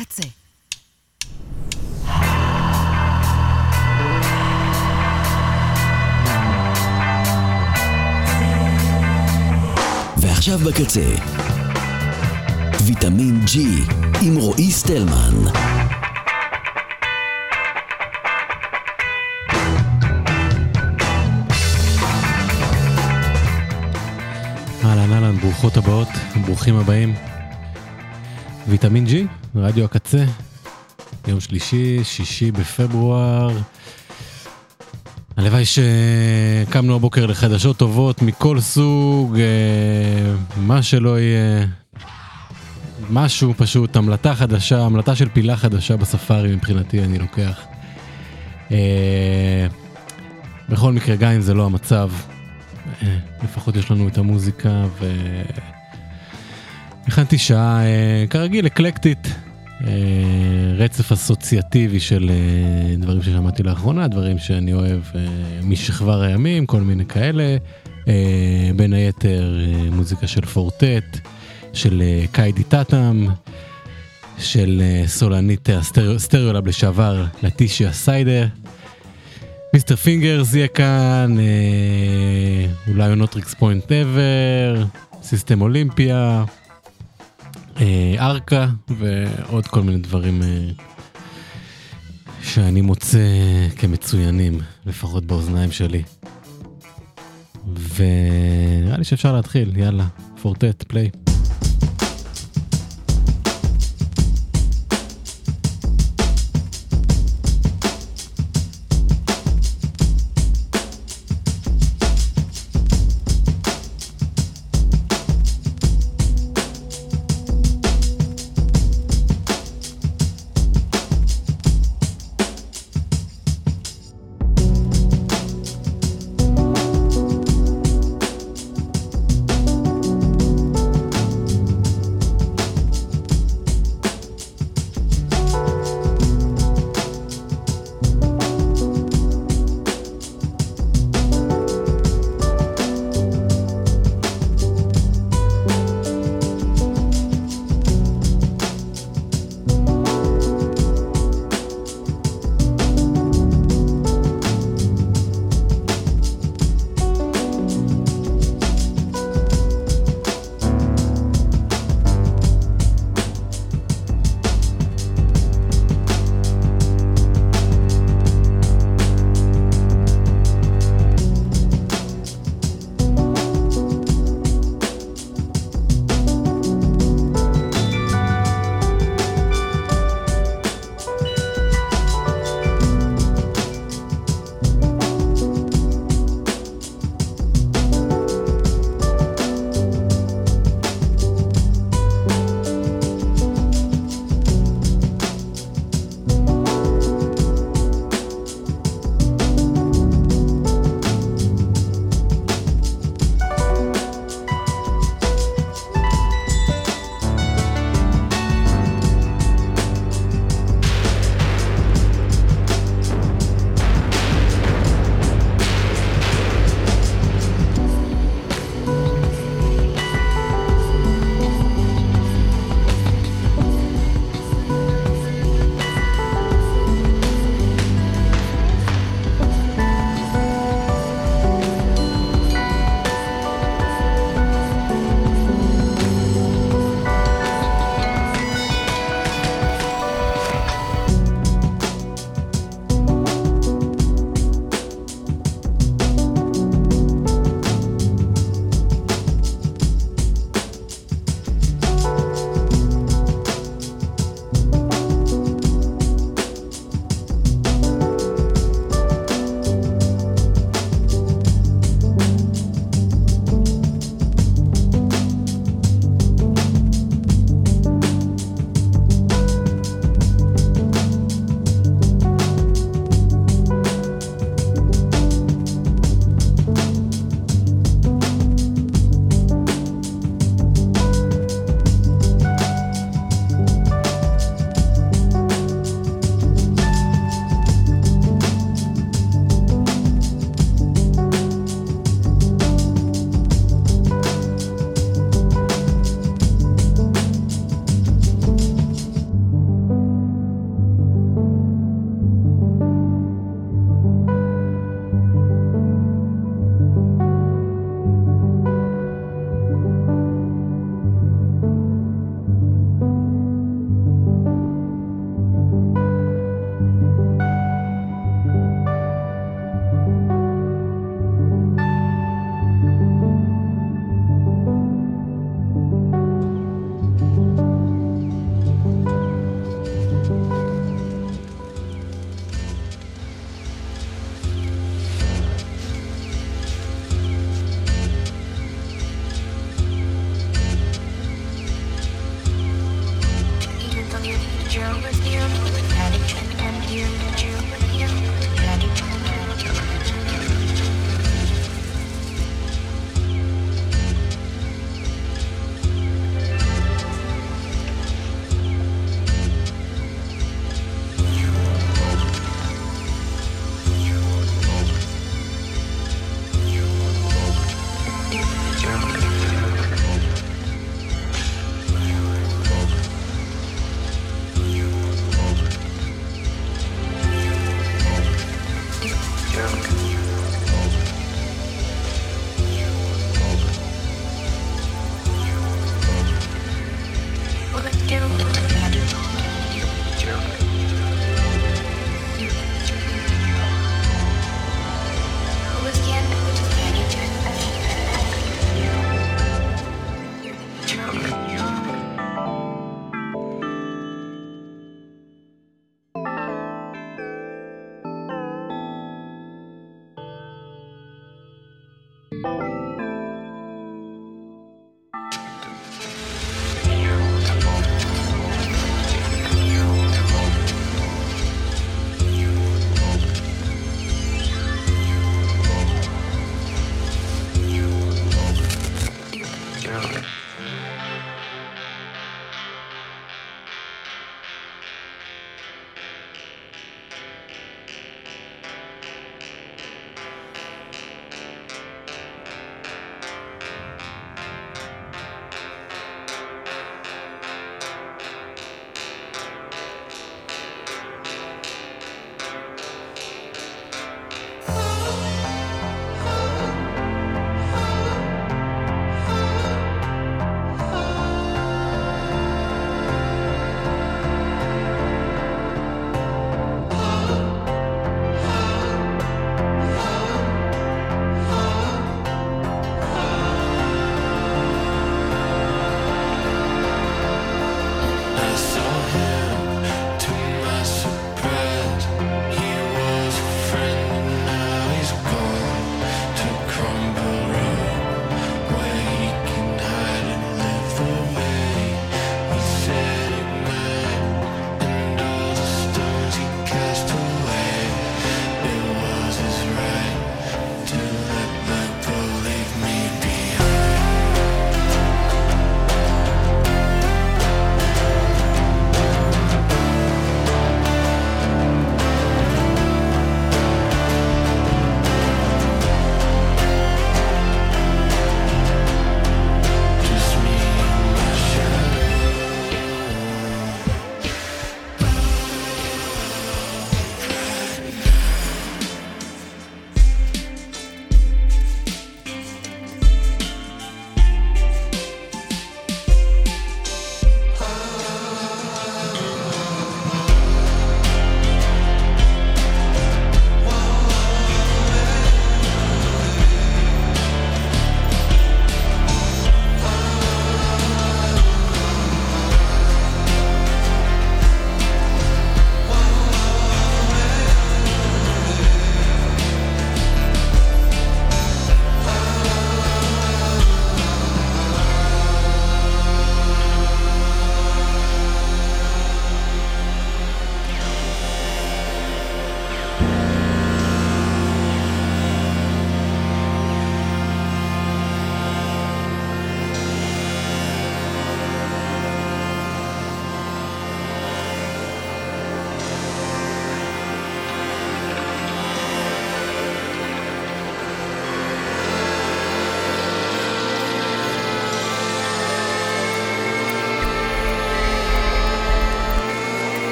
הקצה. ועכשיו בקצה, ויטמין G עם רועי סטלמן. אהלן אהלן, ברוכות הבאות, ברוכים הבאים. ויטמין G, רדיו הקצה, יום שלישי, שישי בפברואר. הלוואי שקמנו הבוקר לחדשות טובות מכל סוג, אה, מה שלא יהיה. משהו פשוט, המלטה חדשה, המלטה של פילה חדשה בספארי מבחינתי אני לוקח. אה, בכל מקרה, גם אם זה לא המצב, אה, לפחות יש לנו את המוזיקה ו... הכנתי שעה אה, כרגיל אקלקטית, אה, רצף אסוציאטיבי של אה, דברים ששמעתי לאחרונה, דברים שאני אוהב אה, משכבר הימים, כל מיני כאלה, אה, בין היתר אה, מוזיקה של פורטט, של אה, קיידי טאטאם, של אה, סולנית הסטריאולאב לשעבר לטישיה סיידר. מיסטר פינגרס יהיה כאן, אה, אולי נוטריקס פוינט נבר, סיסטם אולימפיה, אה, ארקה ועוד כל מיני דברים אה, שאני מוצא כמצוינים, לפחות באוזניים שלי. ונראה לי שאפשר להתחיל, יאללה, פורטט, פליי.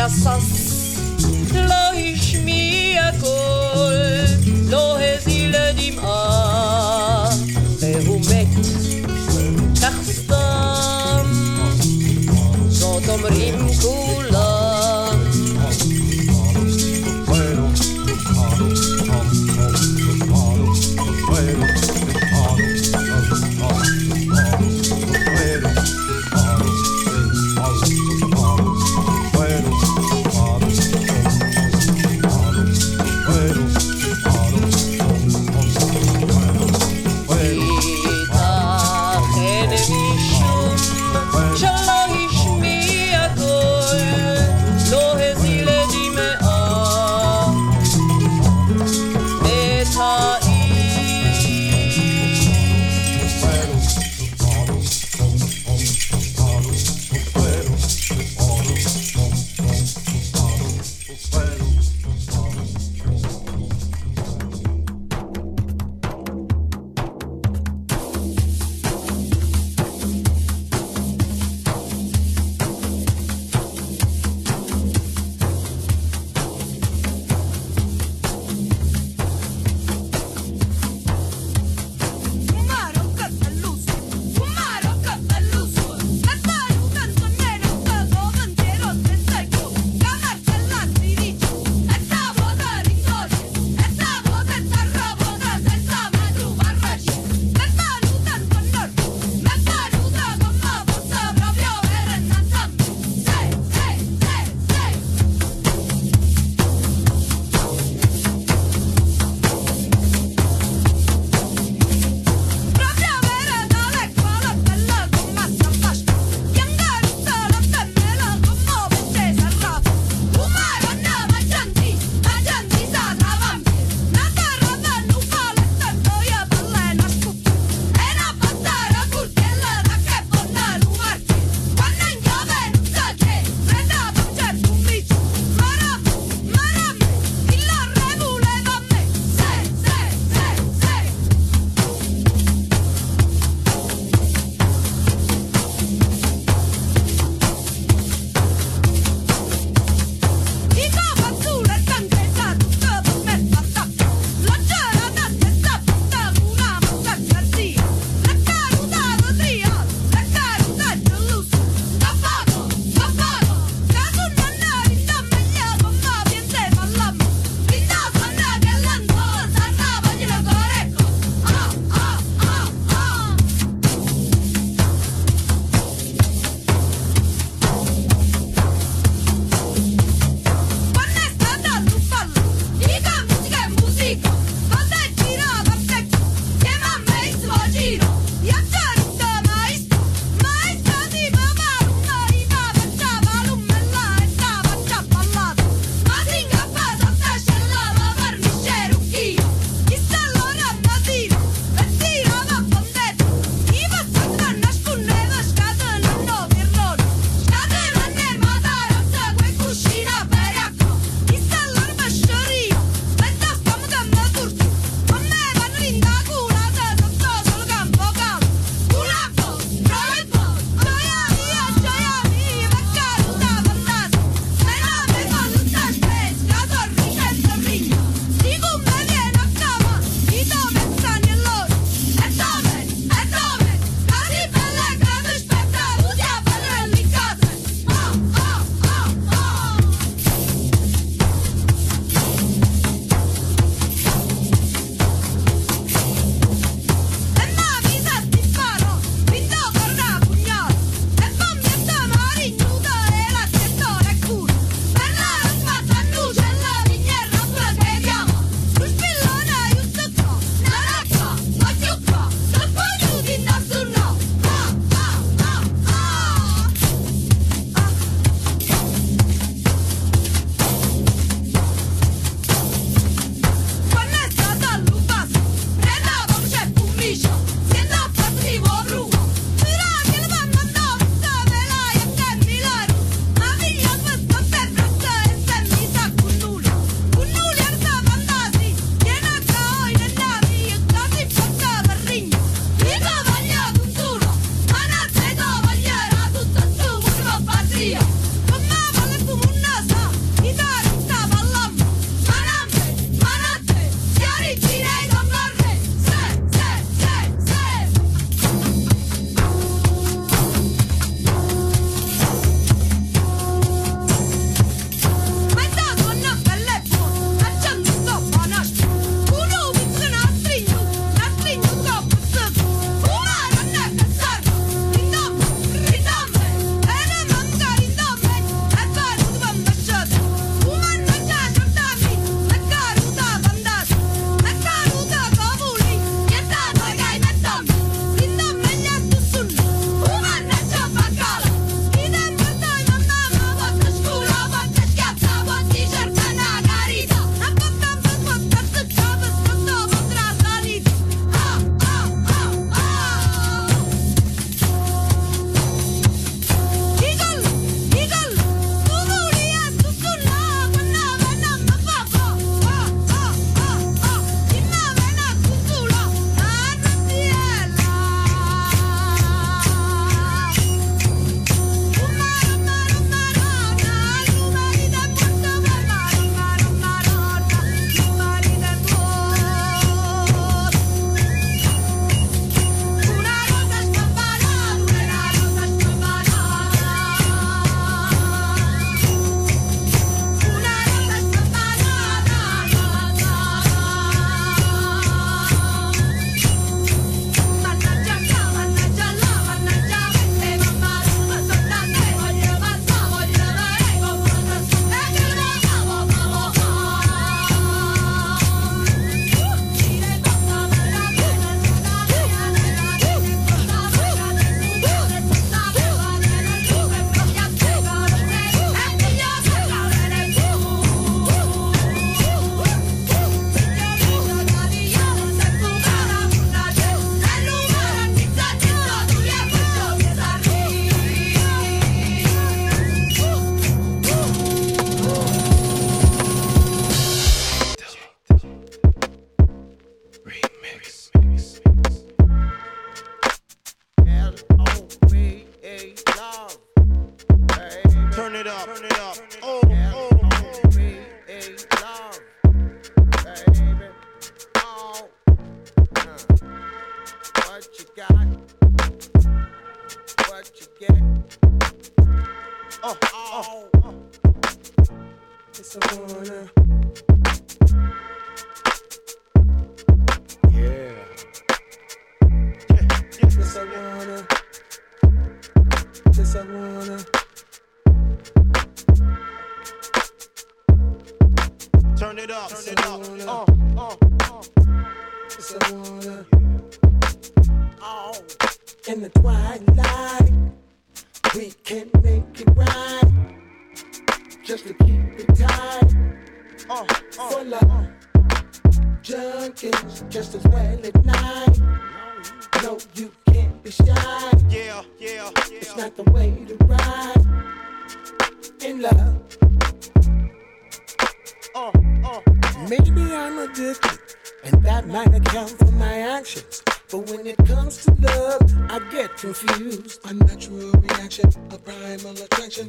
שגסס לא השמיע קול,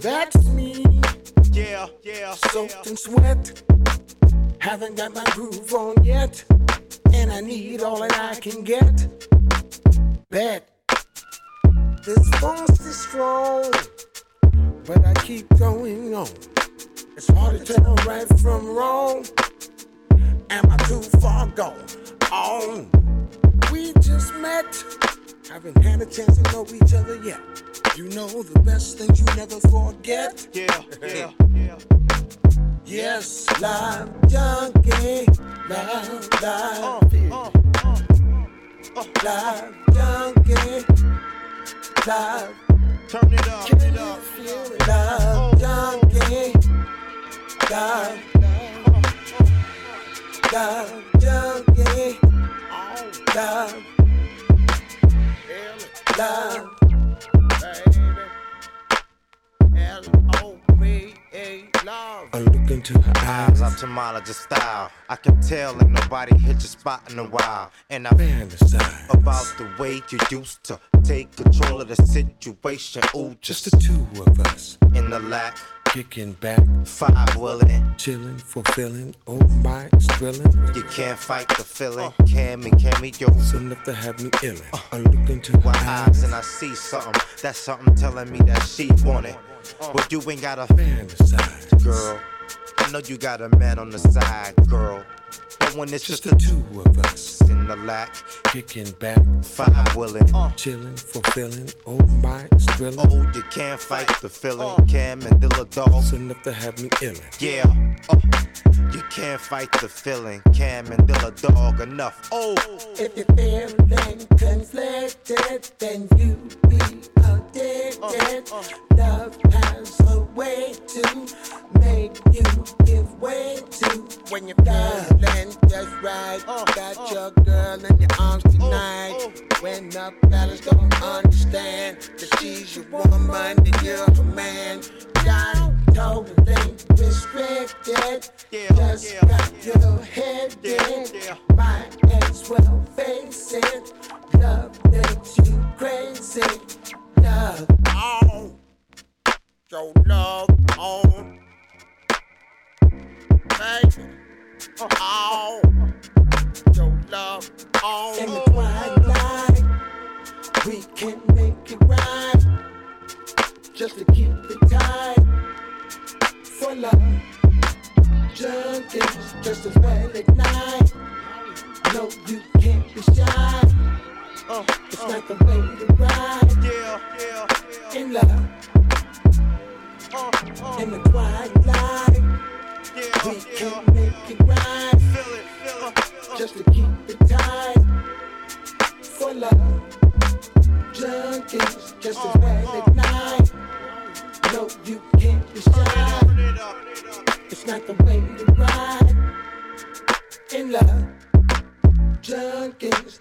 That's me, Yeah, yeah, soaked in sweat. Haven't got my groove on yet, and I need all that I can get. Bet this force is strong, but I keep going on. It's hard to tell right from wrong. Am I too far gone? On. We just met. Haven't had a chance to know each other yet. You know the best things you never forget. Yeah, yeah, yeah. Yes, love junkie, love, love, Uh, uh. uh, uh. love junkie, love, Turn it up, turn it up. love junkie, oh. love, love junkie, love, love. I look into her Eyes ophthalmologist style. I can tell if nobody hit your spot in a while. And I fantasize about the way you used to take control of the situation. Ooh, just just the two of us, in the lack, kicking back, five willing. chilling, fulfilling. Oh my, it's thrilling. You can't fight the feeling. Uh. Can me, can me, yo. It's enough to have me illin'. I look into My eyes eyes, and I see something. That's something telling me that she want it. Uh. But you ain't got a fantasize. girl. I know you got a man on the side, girl. But when it's Just just the two of us, in the lack, kicking back, five willing. Uh, chilling, fulfilling. Oh my, it's thrilling. Oh, you can't fight the feeling. Uh, Cam and Dilla dog. It's enough to have me illin'. Yeah. Uh, you can't fight the feeling. Cam and Dilla dog enough. Oh, If you're feeling conflicted, then you be addicted. Uh, Love has a way to make you give way to when you're feeling just right. Uh, got uh. your girl in your arms oh, tonight. Oh. When the fellas don't understand that she's your woman and you're her man. Got totally restricted. Yeah, Just yeah, got your head Yeah, in. yeah. Might as well face it. Love makes you crazy. Love on. Your love on. Baby. Oh. Your love on. In the twilight, we can make it right. Just to keep it tight. For love. Junkies just as well at night. No, you can't be shy. It's not the way to ride Yeah, yeah, yeah. in love. Uh, uh. In the twilight, we yeah. can make it right. Feel it, feel it. Just to keep it tight. For love. Junkies just as uh, well at uh. night. No, you can't be shy. Turn it up, turn it up. It's not the way to ride in love. Junkies.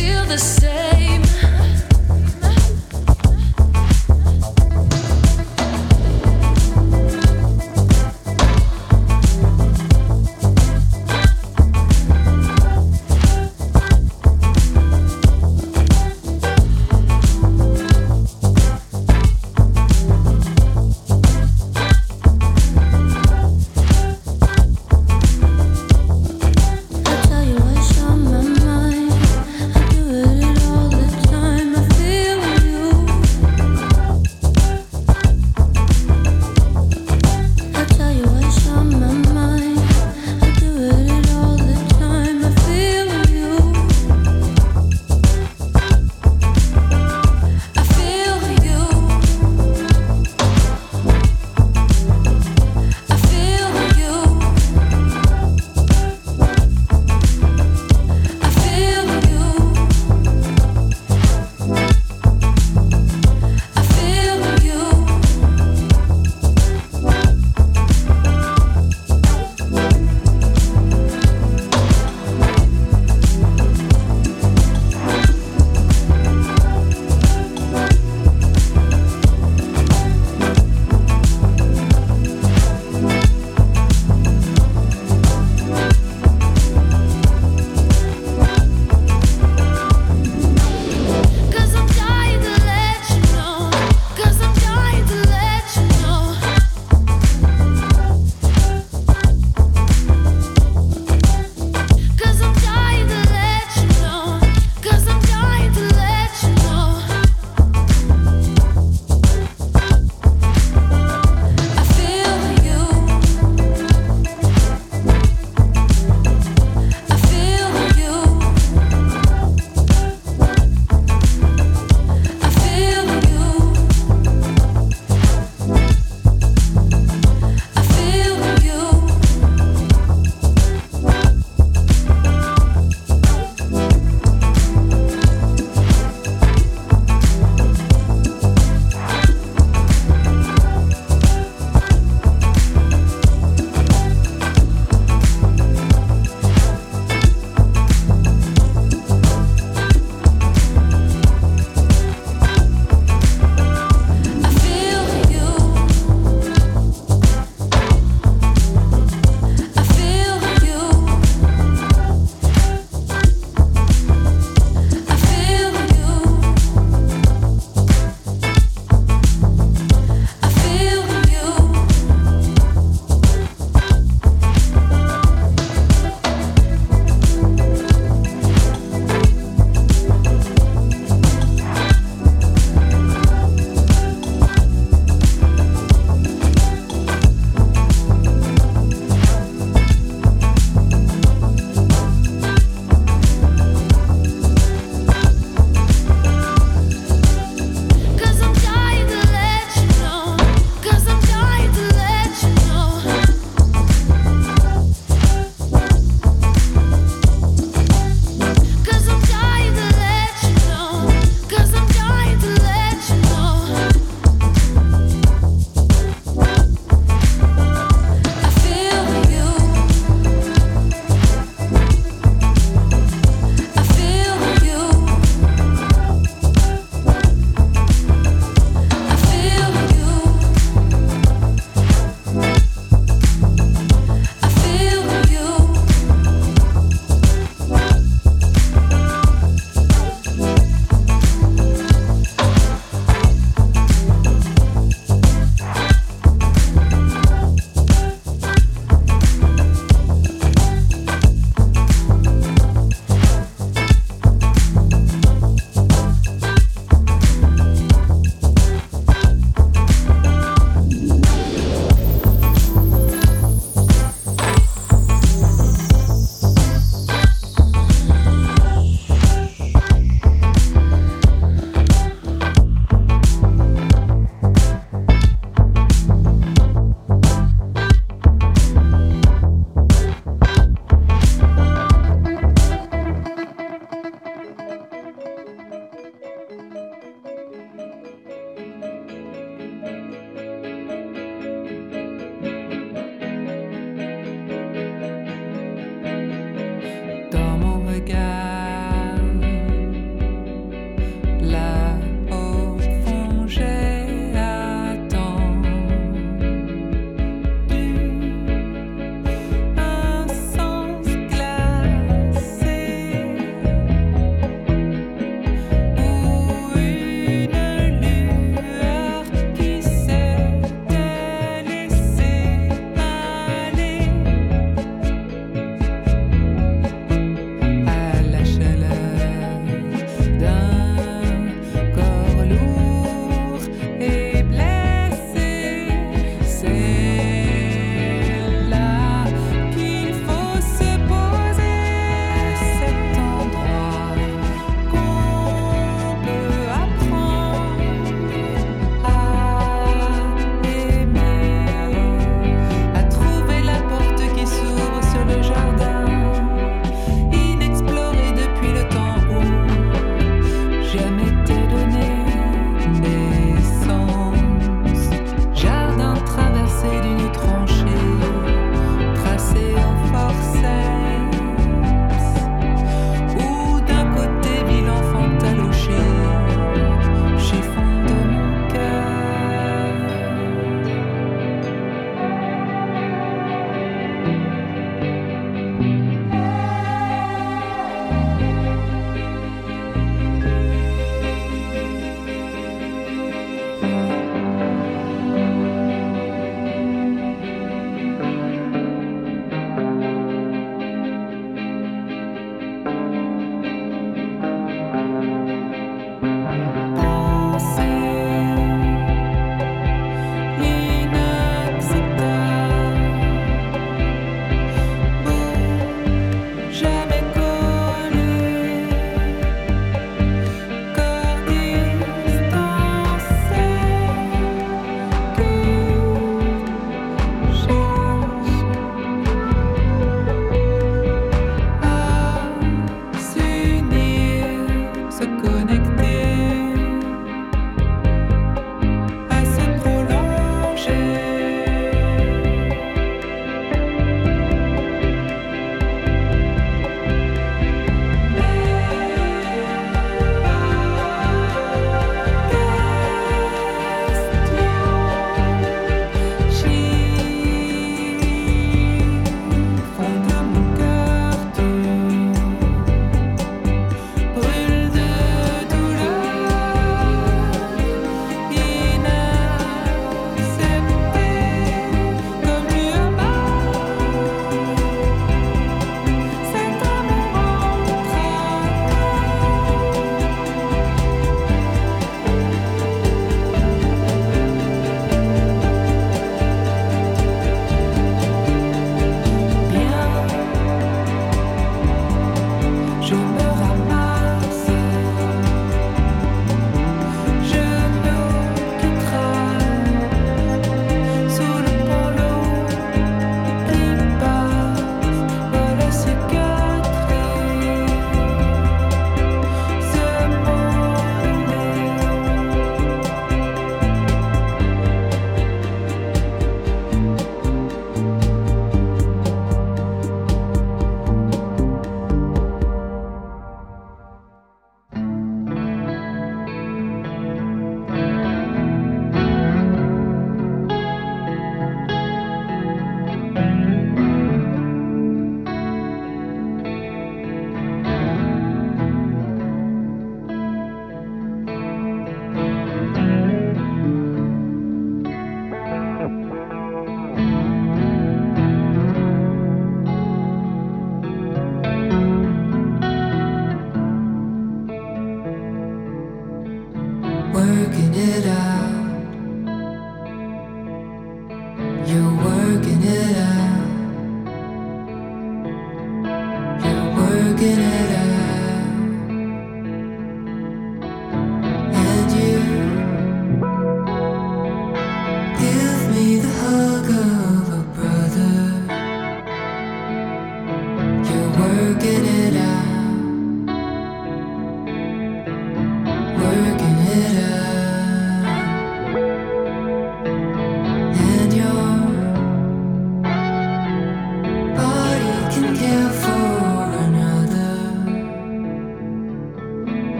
feel the same.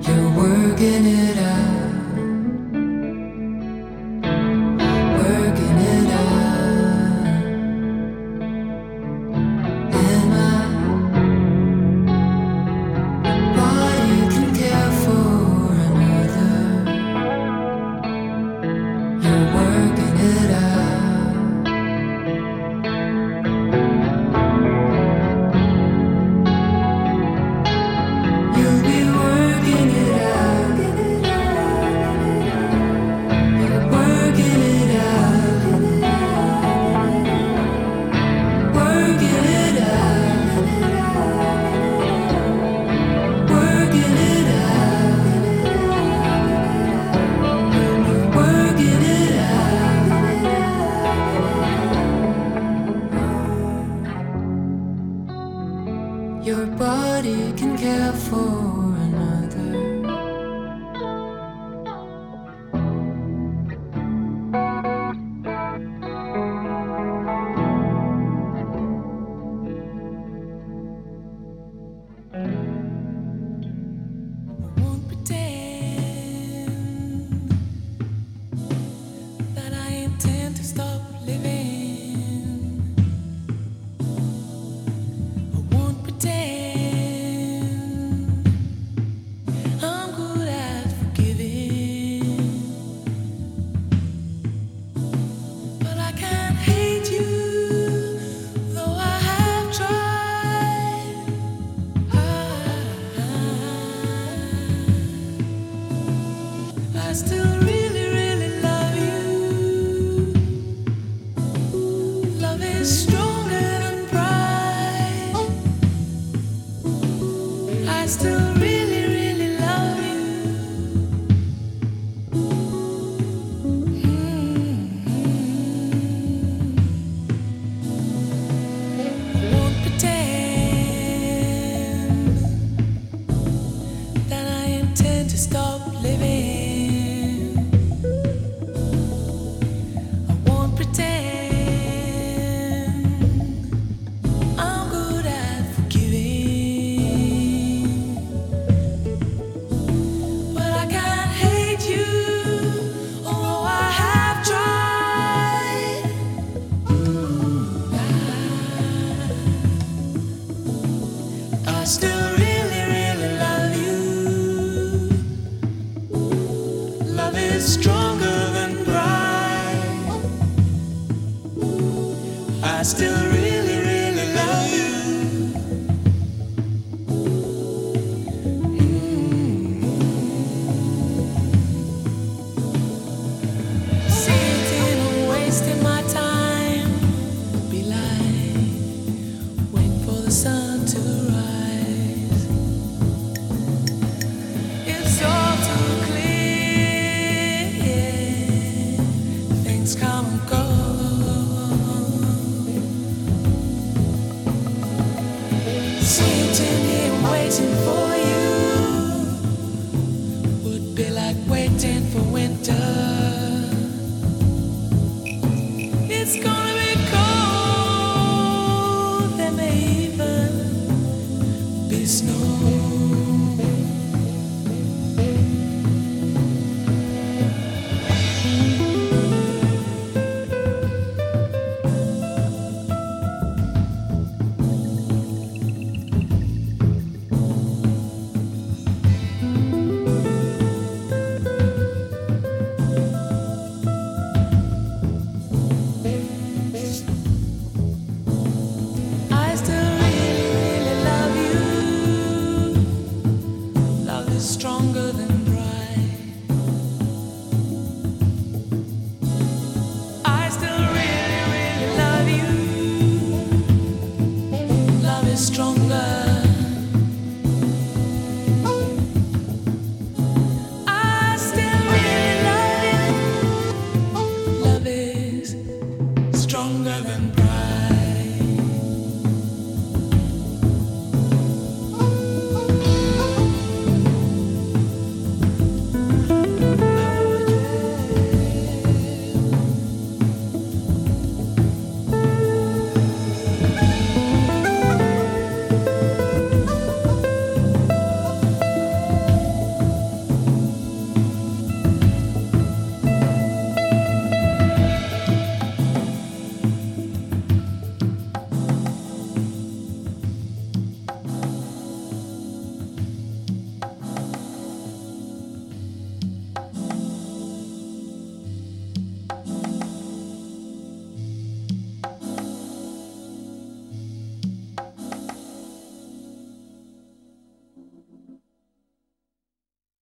You're working it out.